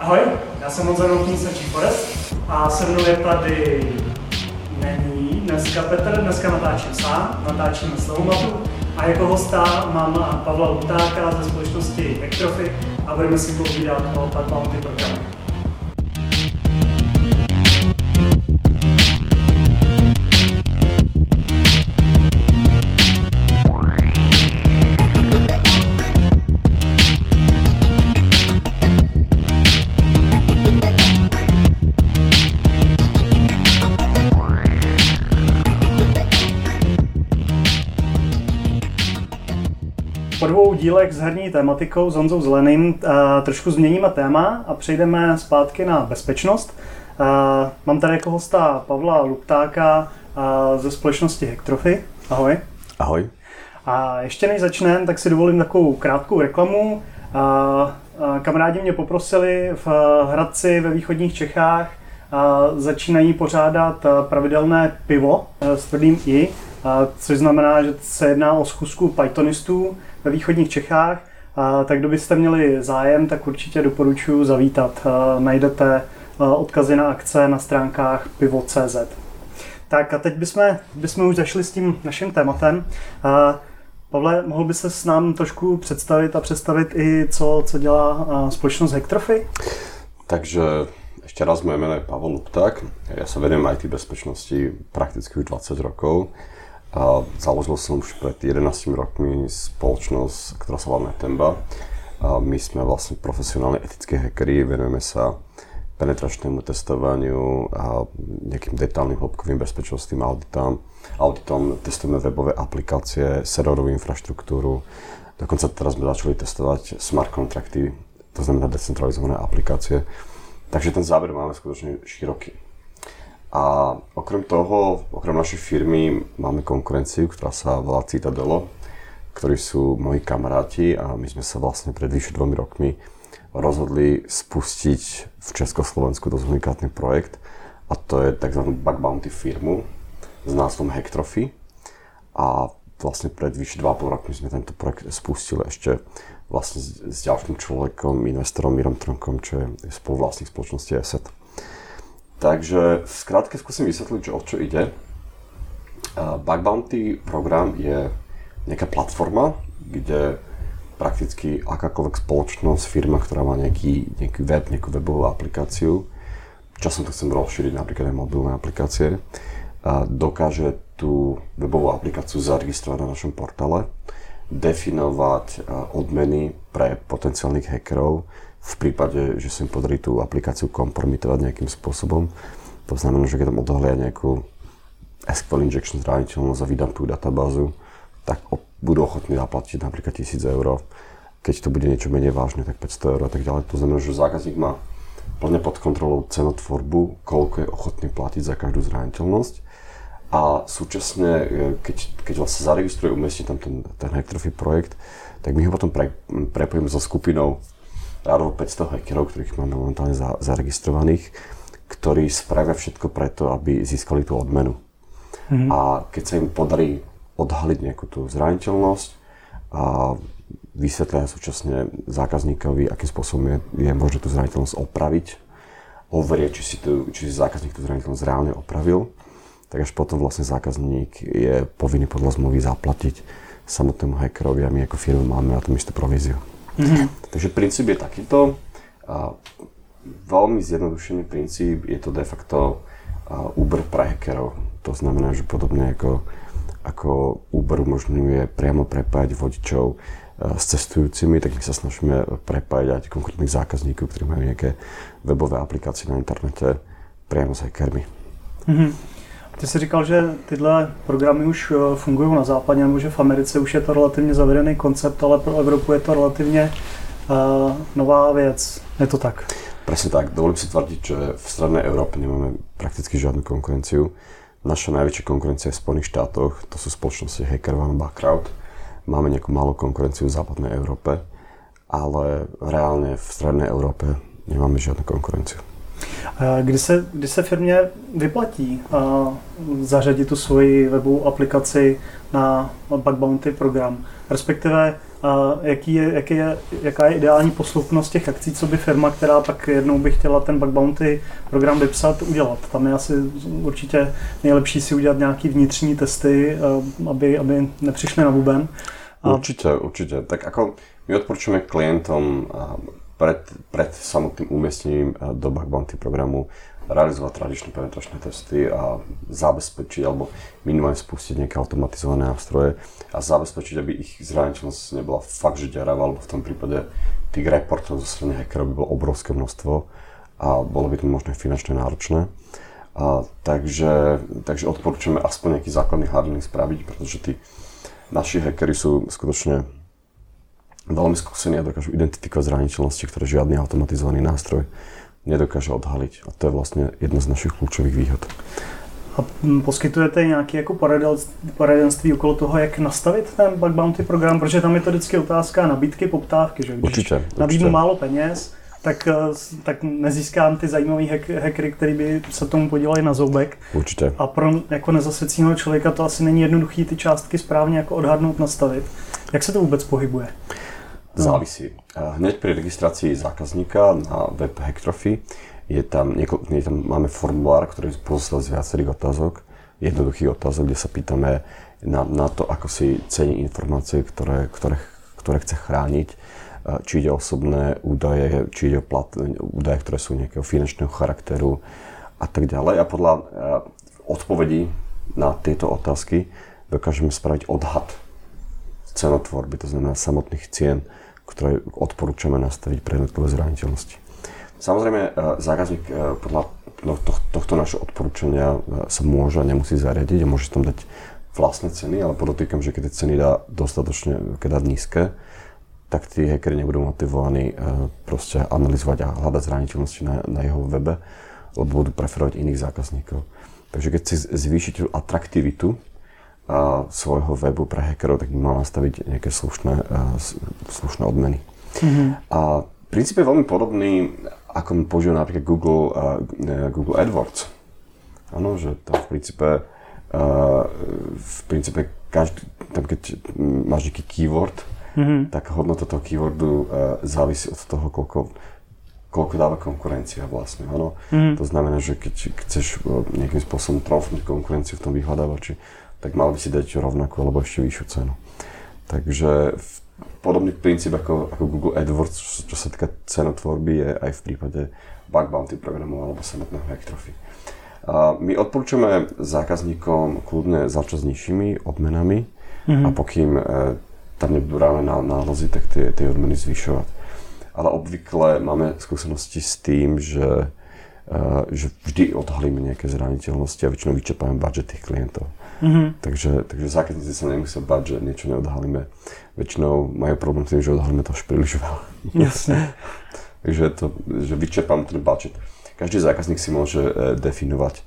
Ahoj, já jsem Honza Novotný z Forest a se mnou je tady není dneska Petr, dneska natáčím sám, natáčím s Lomatu a jako hosta mám Pavla Lutáka ze společnosti Vectrofy a budeme si povídat o Pad Bounty programu. Dílech s herní tématikou s Honzou Zeleným trošku změníme téma a přejdeme zpátky na bezpečnost. Mám tady jako hosta Pavla Luptáka ze společnosti Hektrofy. Ahoj. Ahoj. A ještě než začneme, tak si dovolím takovou krátkou reklamu. Kamarádi mě poprosili v Hradci ve východních Čechách začínají pořádat pravidelné pivo s tvrdým i, což znamená, že se jedná o schůzku Pythonistů, ve východních Čechách, tak kdo byste měli zájem, tak určitě doporučuji zavítat. Najdete odkazy na akce na stránkách pivo.cz. Tak a teď bychom, bychom už zašli s tím naším tématem. Pavle, mohl by se s nám trošku představit a představit i, co, co dělá společnost Hektrofy? Takže ešte raz moje meno je Pavel Lupták. Ja sa venujem IT bezpečnosti prakticky už 20 rokov. A založil som už pred 11 rokmi spoločnosť, ktorá sa volá Netemba. A my sme vlastne profesionálni etickí hackeri, venujeme sa penetračnému testovaniu a nejakým detálnym hĺbkovým bezpečnostným auditom. Auditom testujeme webové aplikácie, serverovú infraštruktúru. Dokonca teraz sme začali testovať smart kontrakty, to znamená decentralizované aplikácie. Takže ten záber máme skutočne široký. A okrem toho, okrem našej firmy máme konkurenciu, ktorá sa volá Citadelo, ktorí sú moji kamaráti a my sme sa vlastne pred vyše dvomi rokmi rozhodli spustiť v Československu dosť unikátny projekt a to je tzv. bug bounty firmu s názvom Hectrophy a vlastne pred vyše 2,5 rokmi sme tento projekt spustili ešte vlastne s ďalším človekom, investorom Mirom Tronkom, čo je spoluvlastník spoločnosti Asset. Takže v skratke skúsim vysvetliť, o čo ide. Bug Bounty program je nejaká platforma, kde prakticky akákoľvek spoločnosť, firma, ktorá má nejaký, nejaký web, nejakú webovú aplikáciu, časom to chcem rozšíriť napríklad aj mobilné aplikácie, dokáže tú webovú aplikáciu zaregistrovať na našom portále, definovať odmeny pre potenciálnych hackerov, v prípade, že sa im podarí tú aplikáciu kompromitovať nejakým spôsobom. To znamená, že keď tam odhalia nejakú SQL injection zraniteľnosť a vydám tú databázu, tak budú ochotní zaplatiť napríklad 1000 eur. Keď to bude niečo menej vážne, tak 500 eur a tak ďalej. To znamená, že zákazník má plne pod kontrolou cenotvorbu, koľko je ochotný platiť za každú zraniteľnosť. A súčasne, e, keď, keď vlastne zaregistruje, umiestni tam ten, ten projekt, tak my ho potom pre, prepojíme so skupinou rádovo 500 hackerov, ktorých máme momentálne za, zaregistrovaných, ktorí spravia všetko preto, aby získali tú odmenu. Mm-hmm. A keď sa im podarí odhaliť nejakú tú zraniteľnosť a vysvetlia súčasne zákazníkovi, akým spôsobom je, je možné tú zraniteľnosť opraviť, overie, či si, tu, či si zákazník tú zraniteľnosť reálne opravil, tak až potom vlastne zákazník je povinný podľa zmluvy zaplatiť samotnému hackerovi a my ako firma máme na tom istú províziu. Mm-hmm. Takže princíp je takýto. A veľmi zjednodušený princíp je to de facto Uber pre hackerov. To znamená, že podobne ako, ako Uber umožňuje priamo prepájať vodičov s cestujúcimi, tak my sa snažíme prepájať konkrétnych zákazníkov, ktorí majú nejaké webové aplikácie na internete priamo s hackermi. Mm-hmm. Ty jsi říkal, že tyhle programy už eh, fungují na západě, nebo že v Americe už je to relativně zavedený koncept, ale pro Evropu je to relativně uh, nová věc. Je to tak? Presne tak. Dovolím si tvrdiť, že v strednej Európe nemáme prakticky žiadnu konkurenciu. Naša najväčšia konkurencia je v Spojených štátoch, to sú spoločnosti HackerOne, Backrowd. Máme nejakú malú konkurenciu v západnej Európe, ale reálne v strednej Európe nemáme žiadnu konkurenciu. Kdy se, kdy se firmě vyplatí zařadit tu svoji webovou aplikaci na bug bounty program? Respektive jaký je, jaký je, jaká je ideální posloupnost těch akcí, co by firma, která pak jednou by chtěla ten bug bounty program vypsat, udělat. Tam je asi určitě nejlepší si udělat nějaký vnitřní testy, aby, aby nepřišli na buben. A... Určite, určite. Tak ako my odporúčame klientom pred, pred samotným umiestnením do bug bounty programu realizovať tradičné penetračné testy a zabezpečiť alebo minimálne spustiť nejaké automatizované nástroje a zabezpečiť, aby ich zraniteľnosť nebola fakt, že deravá, alebo v tom prípade tých reportov zo strany hackerov by bolo obrovské množstvo a bolo by to možno finančne náročné. A, takže, takže odporúčame aspoň nejaký základný hardlink spraviť, pretože tí naši hackery sú skutočne veľmi skúsení a dokážu identifikovať zraniteľnosti, ktoré žiadny automatizovaný nástroj nedokáže odhaliť. A to je vlastne jedna z našich kľúčových výhod. A poskytujete nějaké jako poradenství okolo toho, jak nastavit ten bug bounty program, protože tam je to vždycky otázka nabídky, poptávky, že když určitě, nabídnu určitě. málo peněz, tak, eh, tak nezískám ty zajímavé hack, hackery, který by se tomu podělali na zoubek. Určitě. A pro jako nezasvěceného člověka to asi není jednoduché ty částky správně jako odhadnout, nastavit. Jak se to vůbec pohybuje? Závisí. Hneď pri registrácii zákazníka na web Hacktrophy je tam, je tam, máme formulár, ktorý pozostal z viacerých otázok, jednoduchých otázok, kde sa pýtame na, na to, ako si cení informácie, ktoré, ktoré, ktoré chce chrániť, či ide o osobné údaje, či ide o plat, údaje, ktoré sú nejakého finančného charakteru a tak ďalej. A podľa odpovedí na tieto otázky dokážeme spraviť odhad cenotvorby, to znamená samotných cien ktoré odporúčame nastaviť pre jednotlivé zraniteľnosti. Samozrejme, e, zákazník e, podľa no, tohto našho odporúčania e, sa môže a nemusí zariadiť a môže tam dať vlastné ceny, ale podotýkam, že keď tie ceny dá dostatočne, keď dá nízke, tak tí hackeri nebudú motivovaní proste analyzovať a hľadať zraniteľnosti na, na jeho webe, lebo budú preferovať iných zákazníkov. Takže keď si zvýšiť atraktivitu svojho webu pre hackerov, tak by mal nastaviť nejaké slušné, slušné odmeny. Mm-hmm. A princíp je veľmi podobný, ako používa napríklad Google, uh, Google AdWords. Áno, že tam v princípe, v princípe každý, tam keď máš nejaký keyword, mm-hmm. tak hodnota toho keywordu závisí od toho, koľko, koľko dáva konkurencia vlastne. Áno? Mm-hmm. To znamená, že keď chceš nejakým spôsobom trofnúť konkurenciu v tom vyhľadávači, tak mal by si dať rovnakú alebo ešte vyššiu cenu. Takže podobný princíp ako, ako Google AdWords, čo, sa týka cenotvorby, je aj v prípade bug bounty programu alebo samotného Hacktrophy. My odporúčame zákazníkom kľudne začať s nižšími odmenami mm-hmm. a pokým e, tam nebudú ráne nálezy, tak tie, tie odmeny zvyšovať. Ale obvykle máme skúsenosti s tým, že, e, že vždy odhalíme nejaké zraniteľnosti a väčšinou vyčerpáme budget tých klientov. Mm-hmm. Takže, takže zákazníci sa nemusia bať, že niečo neodhalíme. Väčšinou majú problém s tým, že odhalíme to už príliš veľa. Jasne. takže to, že vyčerpám ten budget. Každý zákazník si môže e, definovať,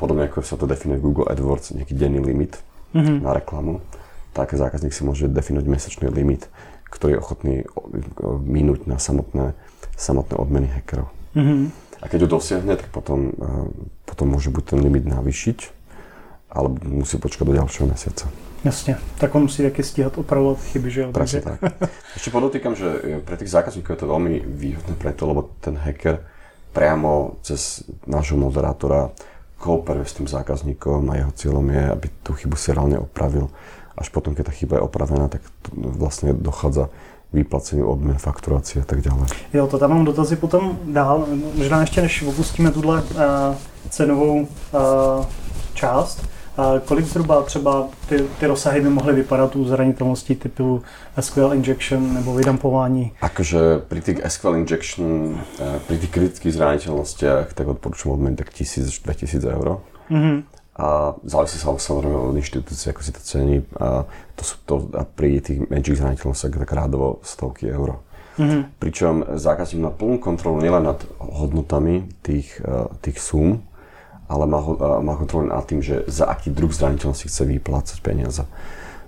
podobne ako sa to definuje Google AdWords, nejaký denný limit mm-hmm. na reklamu, tak zákazník si môže definovať mesačný limit, ktorý je ochotný minúť na samotné, samotné odmeny hackerov. Mm-hmm. A keď ho dosiahne, tak potom, e, potom môže buď ten limit navýšiť, ale musí počkať do ďalšieho mesiaca. Jasne, tak on musí také stíhať opravovať chyby, že? Presne tak. Ešte podotýkam, že pre tých zákazníkov je to veľmi výhodné preto, lebo ten hacker priamo cez nášho moderátora kooperuje s tým zákazníkom a jeho cieľom je, aby tú chybu si reálne opravil. Až potom, keď tá chyba je opravená, tak vlastne dochádza výplaceniu odmen, fakturácie a tak ďalej. Jo, to tam mám dotazy potom dál. Možná ještě než opustíme tuhle uh, cenovou uh, část, kolik zhruba třeba ty, ty rozsahy by mohly vypadat u zranitelností typu SQL injection nebo vydampování? Akože pri tých SQL injection, eh, pri tých kritických zraniteľnostiach, tak odporúčam odmeniť tak 1000 až 2000 eur. Mm-hmm. A závisí sa samozrejme od inštitúcie, ako si to cení. A, to sú to, a pri tých menších zraniteľnostiach tak rádovo stovky eur. Mm-hmm. Pričom zákazník má plnú kontrolu nielen nad hodnotami tých, eh, tých súm, ale má, má kontrolu nad tým, že za aký druh zraniteľnosti chce vyplácať peniaze.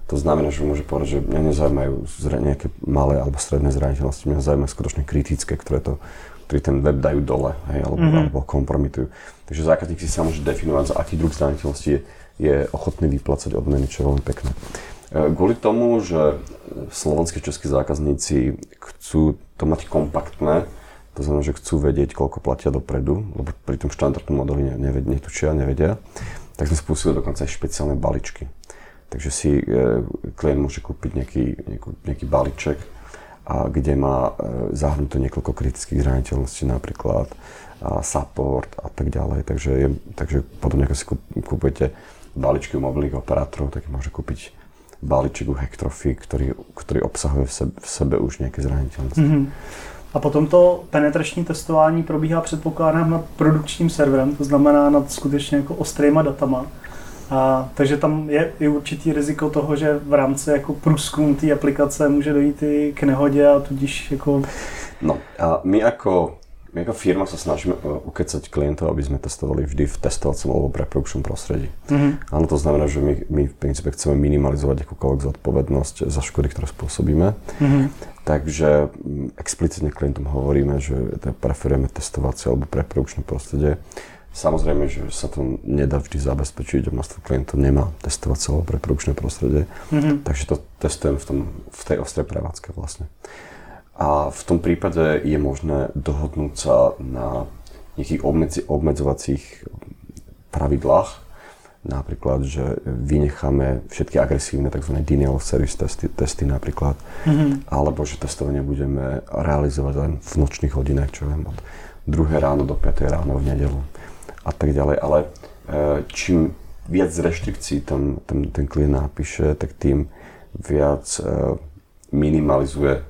To znamená, že môže povedať, že mňa nezaujímajú nejaké malé alebo stredné zraniteľnosti, mňa zaujímajú skutočne kritické, ktoré, to, ktoré ten web dajú dole hej, alebo, mm-hmm. alebo kompromitujú. Takže zákazník si sa môže definovať, za aký druh zraniteľnosti je, je ochotný vyplácať odmeny, čo je veľmi pekné. Kvôli tomu, že slovenskí českí zákazníci chcú to mať kompaktné, to znamená, že chcú vedieť, koľko platia dopredu, lebo pri tom štandardnom modeli netučia, nevedia, tak sme spustili dokonca aj špeciálne baličky. Takže si e, klient môže kúpiť nejaký, nejaký, nejaký balíček, a kde má e, zahrnuté niekoľko kritických zraniteľností, napríklad a support a tak ďalej. Takže, je, takže potom ako si kúpujete balíčky u mobilných operátorov, tak môže kúpiť balíček u Hectrophy, ktorý, ktorý obsahuje v sebe, v sebe už nejaké zraniteľnosti. Mm-hmm. A potom to penetrační testování probíhá předpokládám nad produkčním serverem, to znamená nad skutečně jako ostrýma datama. A, takže tam je i určitý riziko toho, že v rámci jako průzkumu té aplikace může dojít i k nehodě a tudíž jako... No a my ako my ako firma sa snažíme e, ukecať klientov, aby sme testovali vždy v testovacom alebo pre-production prostredí. Mm-hmm. Áno, to znamená, že my, my v princípe chceme minimalizovať akúkoľvek zodpovednosť za škody, ktoré spôsobíme. Mm-hmm. Takže explicitne klientom hovoríme, že preferujeme testovacie alebo pre-produkčné prostredie. Samozrejme, že sa to nedá vždy zabezpečiť, množstvo klientov nemá testovacie alebo pre-produkčné prostredie, mm-hmm. takže to testujem v, tom, v tej ostrej prevádzke vlastne. A v tom prípade je možné dohodnúť sa na nejakých obmedzi, obmedzovacích pravidlách, napríklad, že vynecháme všetky agresívne tzv. denial of service testy, testy napríklad, mm-hmm. alebo že testovanie budeme realizovať len v nočných hodinách, čo viem, od 2 ráno do 5 ráno v nedelu a tak ďalej, ale e, čím viac reštrikcií tam, tam ten klient napíše, tak tým viac e, minimalizuje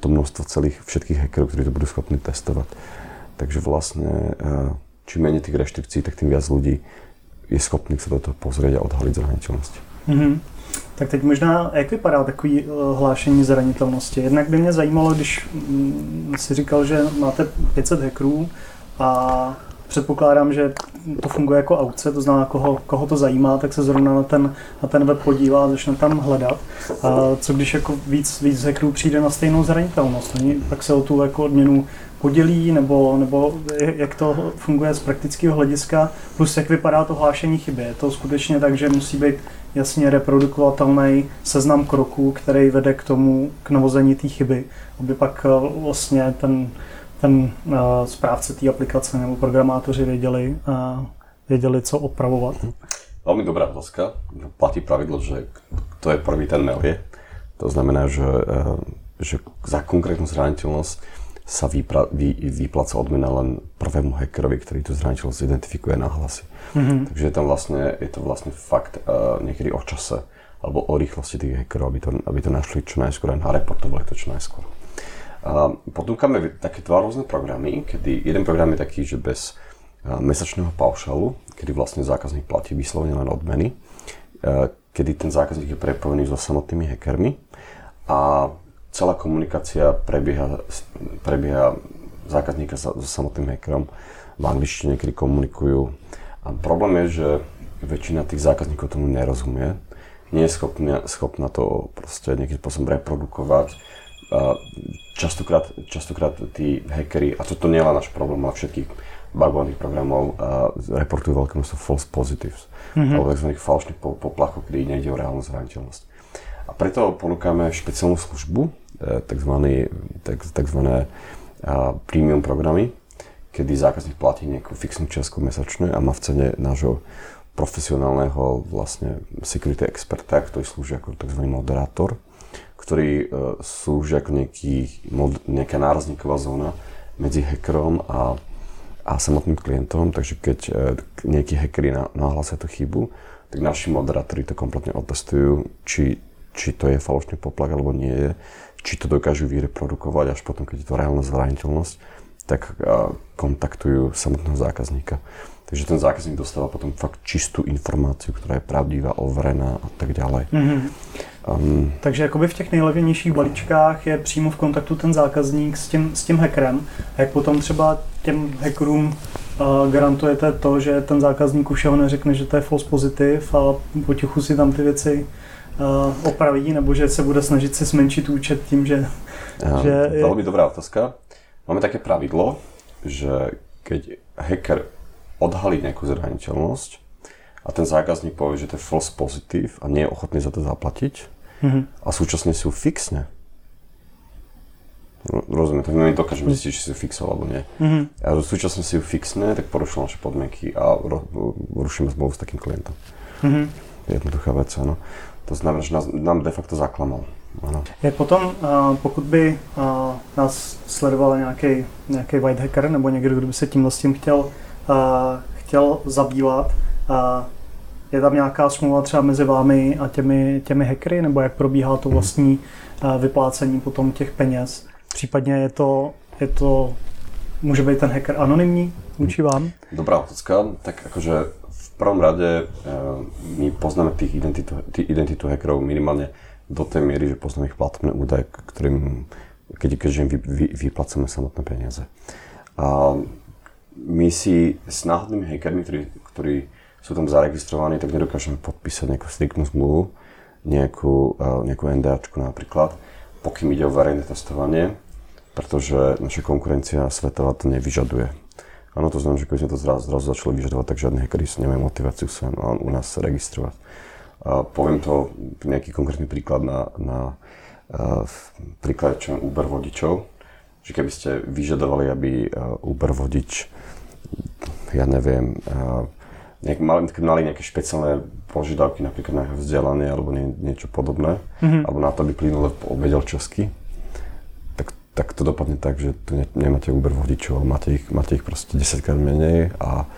to množstvo celých všetkých hackerov, ktorí to budú schopní testovať. Takže vlastne čím menej tých reštrikcií, tak tým viac ľudí je schopných sa do toho pozrieť a odhaliť zraniteľnosti. Mm-hmm. Tak teď možná, jak vypadá takový uh, hlášení zranitelnosti? Jednak by mě zajímalo, když mm, si říkal, že máte 500 hackerů a předpokládám, že to funguje jako aukce, to znamená, koho, koho to zajímá, tak se zrovna na ten, na ten web podívá a začne tam hledat. A co když jako víc, víc hackerů přijde na stejnou zranitelnost? Oni pak se o tu jako odměnu podělí, nebo, nebo jak to funguje z praktického hlediska, plus jak vypadá to hlášení chyby. Je to skutečně tak, že musí být jasně reprodukovatelný seznam kroků, který vede k tomu, k navození té chyby, aby pak vlastně ten ten uh, správce té aplikace nebo programátoři věděli, uh, věděli, co opravovat? Veľmi dobrá otázka. Platí pravidlo, že kto je prvý, ten melie. To znamená, že, uh, že za konkrétnu zraniteľnosť sa vypra, vy, vypláca odmena len prvému hackerovi, ktorý tú zraniteľnosť identifikuje na hlasy. Mm-hmm. Takže je, tam vlastne, je to vlastne fakt uh, niekedy o čase alebo o rýchlosti tých hackerov, aby to, aby to našli čo najskôr a nareportovali to čo najskôr. A ponúkame také dva rôzne programy, kedy jeden program je taký, že bez mesačného paušalu, kedy vlastne zákazník platí vyslovene len odmeny, kedy ten zákazník je prepojený so samotnými hackermi a celá komunikácia prebieha, prebieha zákazníka so samotným hackerom v angličtine, kedy komunikujú. A problém je, že väčšina tých zákazníkov tomu nerozumie, nie je schopná, schopná to proste nejakým spôsobom reprodukovať, častokrát, častokrát tí hackery, a toto nie je náš problém, ale všetkých bugovaných programov reportujú veľké množstvo false positives, mm-hmm. alebo tzv. falošných poplachov, kedy nejde o reálnu zraniteľnosť. A preto ponúkame špeciálnu službu, tzv. tzv. premium programy, kedy zákazník platí nejakú fixnú čiastku mesačne a má v cene nášho profesionálneho vlastne security experta, ktorý slúži ako tzv. moderátor, ktorí uh, slúžia ako nejaký, nejaká nárazníková zóna medzi hackerom a, a samotným klientom, takže keď uh, nejakí hackeri nahlásia tú chybu, tak naši moderátori to kompletne otestujú, či, či to je falošný poplak alebo nie je, či to dokážu vyreprodukovať, až potom, keď je to reálna zraniteľnosť, tak kontaktujú samotného zákazníka. Takže ten zákazník dostáva potom fakt čistú informáciu, ktorá je pravdivá, overená a tak ďalej. Mm-hmm. Um, Takže jakoby v těch nejlevnějších balíčkách je přímo v kontaktu ten zákazník s tím, s tím hackerem. A jak potom třeba těm hackerům uh, garantujete to, že ten zákazník už ho neřekne, že to je false positiv a potichu si tam ty věci uh, opraví, nebo že se bude snažit si zmenšit účet tím, že... Ja, že je... Veľmi dobrá otázka. Máme také pravidlo, že keď hacker odhalí nejakú zraniteľnosť, a ten zákazník povie, že to je false positive a nie je ochotný za to zaplatiť mm-hmm. a súčasne sú fixne. No, rozumiem, tak my dokážeme zistiť, či si ju fixol alebo nie. Mm-hmm. A súčasne si ju fixne, tak porušil naše podmienky a rušíme zmluvu s takým klientom. Mm-hmm. Jednoduchá vec, áno. To znamená, že nás, nám de facto zaklamal. Ano. Je potom, pokud by nás sledoval nějaký, nějaký white hacker nebo někdo, kdo by se tímhle s tím chtěl, chtěl zabývat, je tam nějaká smlouva třeba mezi vámi a těmi, těmi hackery, nebo jak probíhá to vlastní vyplácení potom těch peněz? Případně je to, je to může být ten hacker anonymní vůči vám? Dobrá otázka. Tak akože v prvom rade my poznáme tých identitu, tých identitu hackerov minimálne do tej miery, že poznáme ich platobné údaje, ktorým, keď, keďže im vy, vy, vyplacame samotné peniaze. A my si s náhodnými hackermi, ktorí, ktorí sú tam zaregistrovaní, tak nedokážeme podpísať nejakú striktnú zmluvu, nejakú, nejakú NDAčku napríklad, pokým ide o verejné testovanie, pretože naša konkurencia svetová to nevyžaduje. Áno, to znamená, že keď sme to zrazu, zrazu začali vyžadovať, tak žiadne hackeri nemajú motiváciu sa u nás registrovať. Poviem to nejaký konkrétny príklad na, na príklad čo Uber vodičov, že keby ste vyžadovali, aby Uber vodič, ja neviem, nejak, mali, mali nejaké špeciálne požiadavky napríklad na jeho vzdelanie alebo nie, niečo podobné, mm-hmm. alebo na to, aby plynule obvedel česky, tak, tak to dopadne tak, že tu ne, nemáte Uber vodičov, máte ich, máte ich proste 10 krát menej a,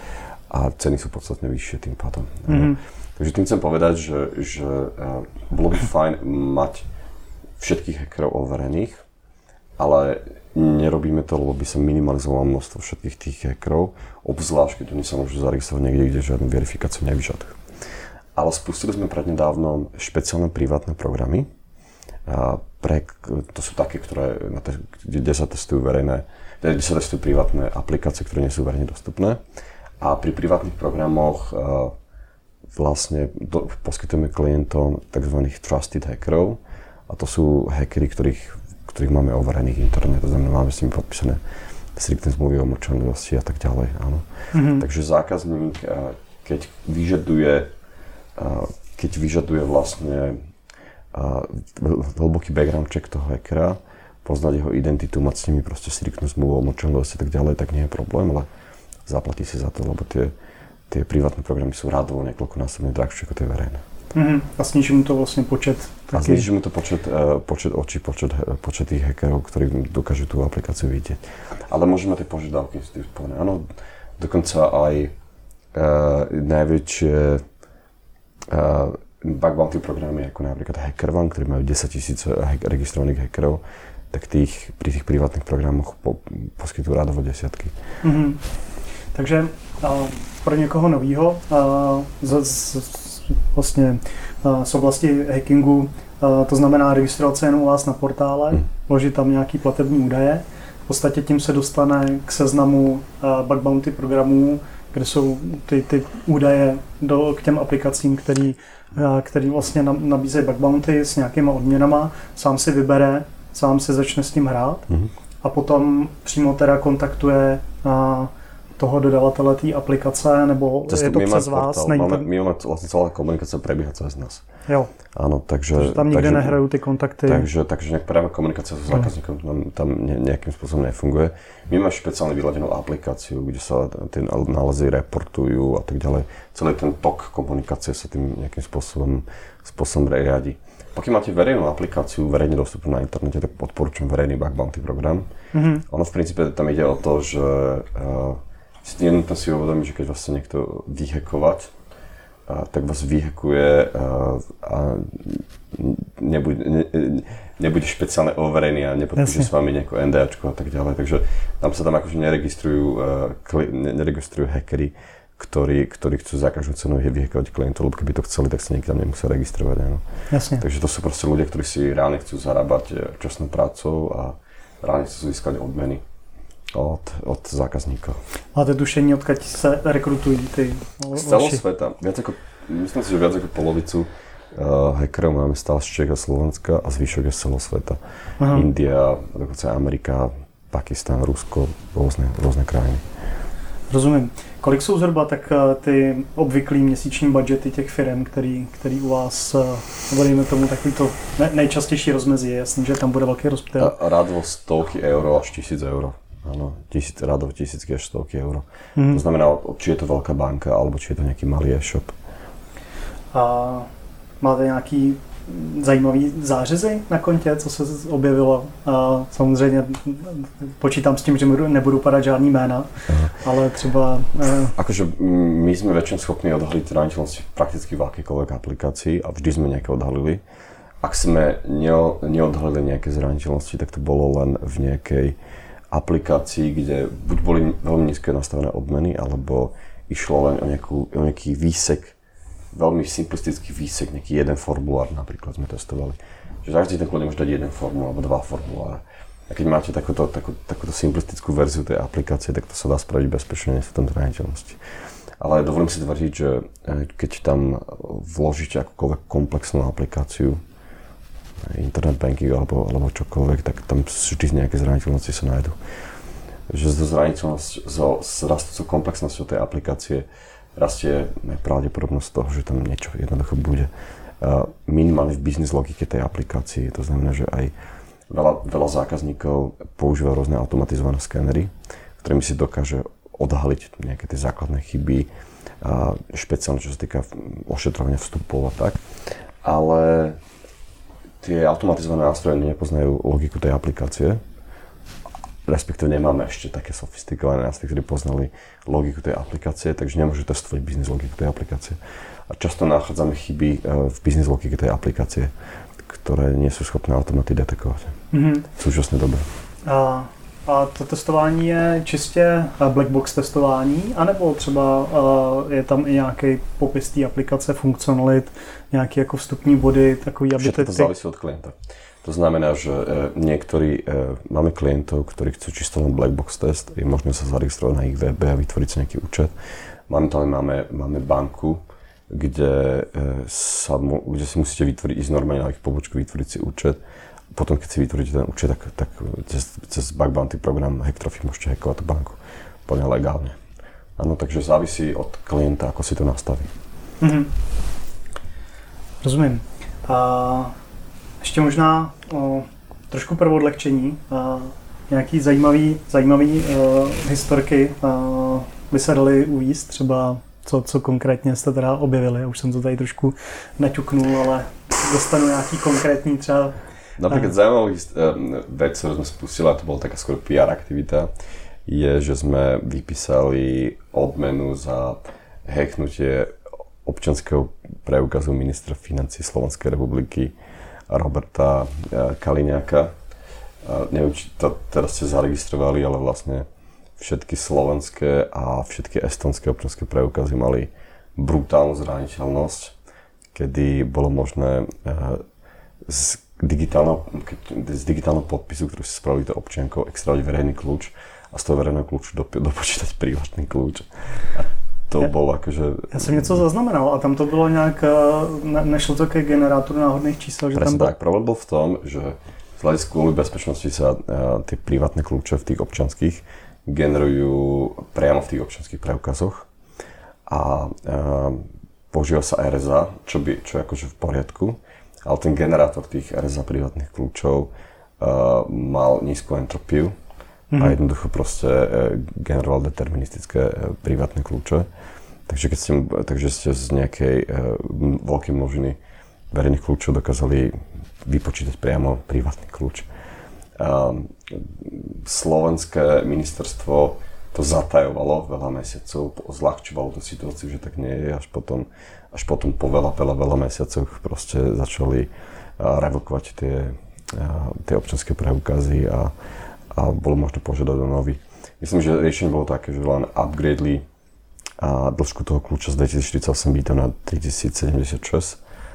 a ceny sú podstatne vyššie tým pádom. Mm-hmm. Takže tým chcem povedať, že, že uh, bolo by fajn mať všetkých hackerov overených, ale nerobíme to, lebo by sa minimalizovalo množstvo všetkých tých hackerov, obzvlášť keď oni sa môžu zaregistrovať niekde, kde žiadnu verifikáciu nevyžadujú. Ale spustili sme prednedávnom špeciálne privátne programy, a pre, to sú také, ktoré, kde sa testujú verejné, kde sa testujú privátne aplikácie, ktoré nie sú verejne dostupné. A pri privátnych programoch vlastne do, poskytujeme klientom tzv. trusted hackerov a to sú hackery, ktorých, ktorých máme overených interne, to znamená, máme s nimi podpísané striktné zmluvy o mlčanlivosti a tak ďalej. Áno. Mm-hmm. Takže zákazník, keď vyžaduje, keď vyžaduje vlastne hlboký background check toho hackera, poznať jeho identitu, mať s nimi proste striktnú zmluvu o mlčanlivosti a tak ďalej, tak nie je problém, ale zaplatí si za to, lebo tie tie privátne programy sú rádovo niekoľkonásobne drahšie ako tie verejné. Mm-hmm. A sniží mu to vlastne počet taký... A sniží mu to počet, uh, počet očí, počet, uh, počet tých hackerov, ktorí dokážu tú aplikáciu vidieť. Ale môžeme tie požiadavky s tým spojené. Áno, dokonca aj uh, najväčšie uh, bug bounty programy, ako napríklad HackerOne, ktorí majú 10 tisíc hack, registrovaných hackerov, tak tých, pri tých privátnych programoch po, poskytujú rádovo desiatky. Mm-hmm. Takže uh, pro někoho novýho z, z, vlastně z oblasti hackingu, to znamená registrovat se jenom u vás na portále, hmm. vložit tam nějaký platební údaje. V podstatě tím se dostane k seznamu bug bounty programů, kde jsou ty, ty údaje do, k těm aplikacím, který, který vlastně nabízejí bug bounty s nějakýma odměnama, sám si vybere, sám si začne s tím hrát hmm. a potom přímo teda kontaktuje toho dodavatele té aplikace, nebo Cez je to přes vás? Není máme, to... My máme vlastne celá komunikácia prebieha cez nás. Jo. Áno, takže... takže tam nikde takže, nehrajú ty kontakty. Takže, takže nejak práve komunikácia so zákazníkom tam, tam ne, nejakým spôsobom nefunguje. My máme špeciálne vyladenú aplikáciu, kde sa tie nálezy reportujú a tak ďalej. Celý ten tok komunikácie sa tým nejakým spôsobom, spôsobom riadi. Pokiaľ máte verejnú aplikáciu, verejne dostupnú na internete, tak odporúčam verejný bug bounty program. Mm-hmm. Ono v princípe tam ide o to, že uh, je nutné si uvedomiť, že keď vás chce niekto vyhekovať, a, tak vás vyhekuje a, a nebude, ne, nebude špeciálne overený a nepodpíše s vami nejakú NDAčku a tak ďalej. Takže tam sa tam akože neregistrujú, uh, neregistrujú hackery, ktorí, ktorí chcú za každú cenu vyhekovať klientov, lebo keby to chceli, tak sa nikam nemusia registrovať. Áno. Jasne. Takže to sú proste ľudia, ktorí si reálne chcú zarábať e, časnou prácou a reálne chcú získať odmeny od, od zákazníkov. Máte tušení, odkiaľ sa rekrutujú tí Z celého sveta. Viac ako, myslím si, že viac ako polovicu uh, hackerov máme stále z Čech a Slovenska a zvyšok je z celého sveta. Aha. India, dokonca Amerika, Pakistan, Rusko, rôzne, rôzne krajiny. Rozumím. Kolik jsou zhruba tak eh, ty obvyklý měsíční budgety těch firm, který, který u vás, nebo dejme tomu takový to nejčastější rozmezí, je jasný, že tam bude velký rozptyl. Rádovo stovky euro až tisíc euro. Áno, tisíc, rádovo tisícky až stovky euro. Mm. To znamená, či je to veľká banka, alebo či je to nejaký malý e-shop. A máte nějaký zajímavý zářezy na kontě, co se objevilo. A samozřejmě počítám s tím, že nebudu padat žádný jména, Aha. ale třeba... Uh... Akože my sme väčšinou schopní odhaliť zraniteľnosti prakticky v akýkoľvek aplikácii a vždy sme nejaké odhalili. Ak sme neodhalili nejaké zraniteľnosti, tak to bolo len v nejakej aplikácii, kde buď boli veľmi nízke nastavené odmeny, alebo išlo len o, nejakú, o nejaký výsek veľmi simplistický výsek, nejaký jeden formulár napríklad sme testovali. Že každý ten kľudne môže dať jeden formulár alebo dva formuláre. A keď máte takúto, takú, takúto simplistickú verziu tej aplikácie, tak to sa dá spraviť bezpečne, nie sú tam zraniteľnosti. Ale dovolím si tvrdiť, že e, keď tam vložíte akúkoľvek komplexnú aplikáciu, internet banking alebo, alebo čokoľvek, tak tam vždy nejaké zraniteľnosti sa nájdú. Že zraniteľnosť, so, s rastúcou komplexnosťou tej aplikácie rastie pravdepodobnosť toho, že tam niečo jednoducho bude. Minimálne v biznis logike tej aplikácie, to znamená, že aj veľa, veľa zákazníkov používa rôzne automatizované skenery, ktorými si dokáže odhaliť nejaké tie základné chyby, a špeciálne čo sa týka ošetrovania vstupov a tak. Ale tie automatizované nástroje nepoznajú logiku tej aplikácie, respektíve nemáme ešte také sofistikované nástroje, ktorí poznali logiku tej aplikácie, takže nemôžu testovať biznis logiku tej aplikácie. A často nachádzame chyby e, v biznis logike tej aplikácie, ktoré nie sú schopné automaty detekovať mm-hmm. v súčasnej dobe. A, a to testování je čistě e, black box testování, anebo třeba uh, je tam i nějaký popis té aplikace, funkcionalit, nějaké jako vstupní body, takový, aby Všetko to závisí od klienta. To znamená, že e, niektorí, máme klientov, ktorí chcú čisto len black box test, je možné sa zaregistrovať na ich webe a vytvoriť si nejaký účet. Momentálne máme, máme banku, kde, sa, kde si musíte vytvoriť, ísť normálne na ich pobočku, vytvoriť si účet. Potom, keď si vytvoríte ten účet, tak, tak cez, cez Bug Bounty program Hacktrophy môžete hackovať tú banku plne legálne. Áno, takže závisí od klienta, ako si to nastaví. Mm-hmm. Rozumím. A ještě možná o, trošku pro odlehčení. A, nějaký zajímavý, zajímavý uh, historky uh, by se daly uvíst, třeba co, co konkrétně jste teda objevili. Už jsem to tady trošku naťuknul, ale dostanu nějaký konkrétní třeba Napríklad zaujímavá vec, ktorú sme spustili, a to bola taká skôr PR aktivita, je, že sme vypísali odmenu za hacknutie občanského preukazu ministra financí Slovenskej republiky Roberta eh, Kaliňáka. Neviem, či to teraz ste zaregistrovali, ale vlastne všetky slovenské a všetky estonské občanské preukazy mali brutálnu zraniteľnosť, kedy bolo možné eh, z digitálneho, z digitálneho podpisu, ktorý si spravili to občiankou, extrahovať verejný kľúč a z toho verejného kľúču dopočítať privátny kľúč. A to bol akože... Já jsem něco zaznamenal a tam to bylo nějak, eh, ne, nešlo to ke generátoru náhodných čísel, že Presne tam tak, problém bol v tom, že z hľadiska kvôli bezpečnosti sa uh, tie privátne kľúče v tých občanských generujú priamo v tých občanských preukazoch a uh, používa sa RSA, čo, by, čo je akože v poriadku, ale ten generátor tých RSA privátnych kľúčov uh, mal nízku entropiu, mm-hmm. a mhm. jednoducho proste e, generoval deterministické e, privátne kľúče. Takže, keď ste, takže ste z nejakej e, veľkej množiny verejných kľúčov dokázali vypočítať priamo privátny kľúč. A slovenské ministerstvo to zatajovalo veľa mesiacov, zľahčovalo tú situáciu, že tak nie je, až potom, až potom po veľa, veľa, veľa mesiacoch proste začali revokovať tie, tie občanské preukazy a, a bolo možné požiadať o nový. Myslím, že riešenie bolo také, že len upgradeli a dĺžku toho kľúča z 2048 bytov na 3076,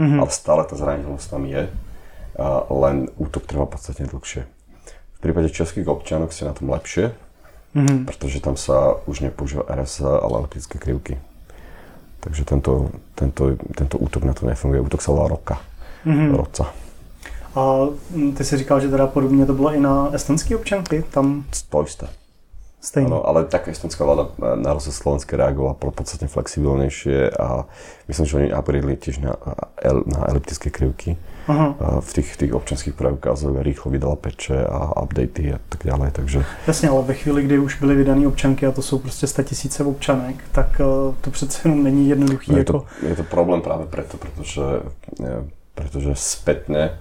mm-hmm. ale stále tá zraniteľnosť tam je, a len útok trvá podstatne dlhšie. V prípade českých občanov ste na tom lepšie, mm-hmm. pretože tam sa už nepoužíva RSA, ale elektrické krivky. Takže tento, tento, tento útok na to nefunguje. Útok sa volá roka. Mm-hmm. Roca. A ty si říkal, že teda podobně to bylo i na estonské občanky? Tam... To isté. Stejný. Ano, ale tak estonská vláda e, na rozsah Slovenska reagovala podstatne flexibilnejšie a myslím, že oni upgradeli tiež na, na eliptické krivky. Aha. v tých, tých občanských preukazoch rýchlo vydala peče a updaty a tak ďalej, takže... Jasně, ale ve chvíli, kdy už byly vydané občanky a to jsou prostě tisíce občanek, tak uh, to přece jenom není jednoduchý. No je, jako... to, je to problém práve preto, pretože, pretože spätne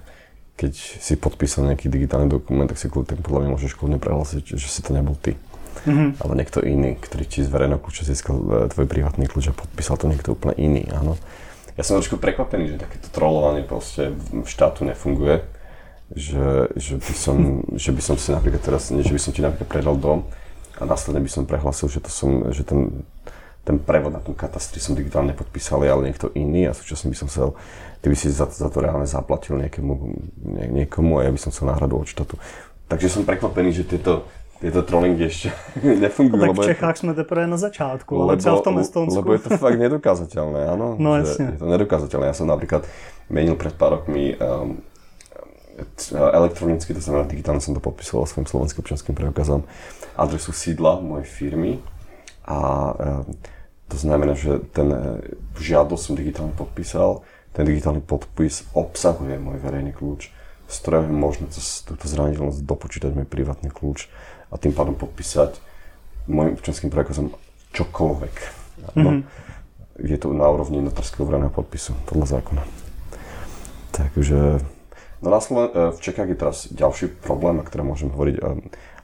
keď si podpísal nejaký digitálny dokument, tak si tak podľa mňa môžeš kľudne prehlásiť, že si to nebol ty. Mm-hmm. Ale niekto iný, ktorý ti z verejného kľúča získal e, tvoj privátny kľúč a podpísal to niekto úplne iný, áno. Ja som trošku prekvapený, že takéto trollovanie proste v štátu nefunguje. Že, že, by som, že by som si napríklad teraz, že by som ti napríklad predal dom a následne by som prehlásil, že, to som, že ten, ten prevod na tom katastri som digitálne podpísal, ale niekto iný a súčasne by som chcel, ty by si za, za to reálne zaplatil niekému, nie, niekomu a ja by som chcel náhradu od štátu. Takže som prekvapený, že tieto tieto trollingy ešte nefungujú. No, tak v Čechách je, sme teprve na začiatku, ale třeba v tom Estonsku. Lebo je to fakt nedokázateľné, áno. No jasne. Je to nedokázateľné. Ja som napríklad menil pred pár rokmi um, elektronicky, to znamená digitálne som to podpisoval svojim slovenským občanským preukazom, adresu sídla mojej firmy a um, to znamená, že ten e, žiadosť som digitálne podpísal, ten digitálny podpis obsahuje môj verejný kľúč, z ktorého je možné cez túto zraniteľnosť dopočítať môj privátny kľúč a tým pádom podpísať môjim občanským preukazom čokoľvek. No, mm-hmm. Je to na úrovni notárskeho obraného podpisu podľa zákona. Takže no na Sloven- e, v Čechách je teraz ďalší problém, o ktorom môžem hovoriť, e,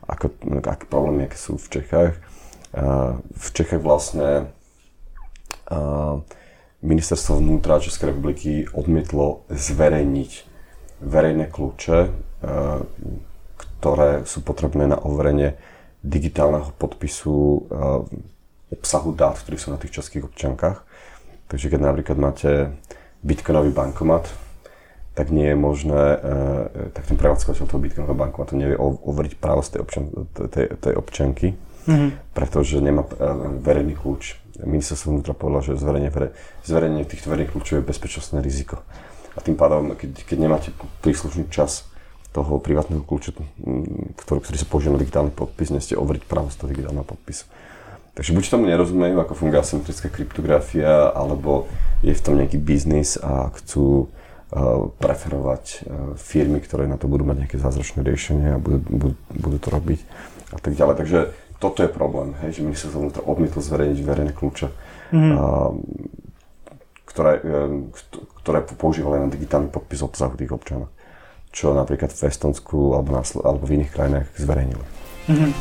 ako, aké problémy, aké sú v Čechách. E, v Čechách vlastne ministerstvo vnútra Českej republiky odmietlo zverejniť verejné kľúče, ktoré sú potrebné na overenie digitálneho podpisu eh, obsahu dát, ktorí sú na tých českých občankách. Takže keď napríklad máte bitcoinový bankomat, tak nie je možné, eh, tak ten prevádzkovateľ toho bitcoinového bankomatu nevie overiť právo z tej, občan, tej, tej občanky, mm-hmm. pretože nemá eh, verejný kľúč. Ministerstvo vnútra povedalo, že zverejnenie, zverejnenie týchto verejných kľúčov je bezpečnostné riziko. A tým pádom, keď, keď nemáte príslušný čas toho privátneho kľúča, ktorý, ktorý sa používa na digitálny podpis, ste overiť pravosť toho digitálneho podpisu. Takže buď tomu nerozumejú, ako funguje asymetrická kryptografia, alebo je v tom nejaký biznis a chcú uh, preferovať uh, firmy, ktoré na to budú mať nejaké zázračné riešenie a budú, budú, budú to robiť a tak ďalej. Takže toto je problém, hej, že ministerstvo vnútra odmietlo zverejniť verejné kľúče, mm-hmm. uh, ktoré, uh, ktoré používali na digitálny podpis obsahu tých občanov čo napríklad v Estonsku alebo, na, alebo v iných krajinách zverejnili. Mm-hmm.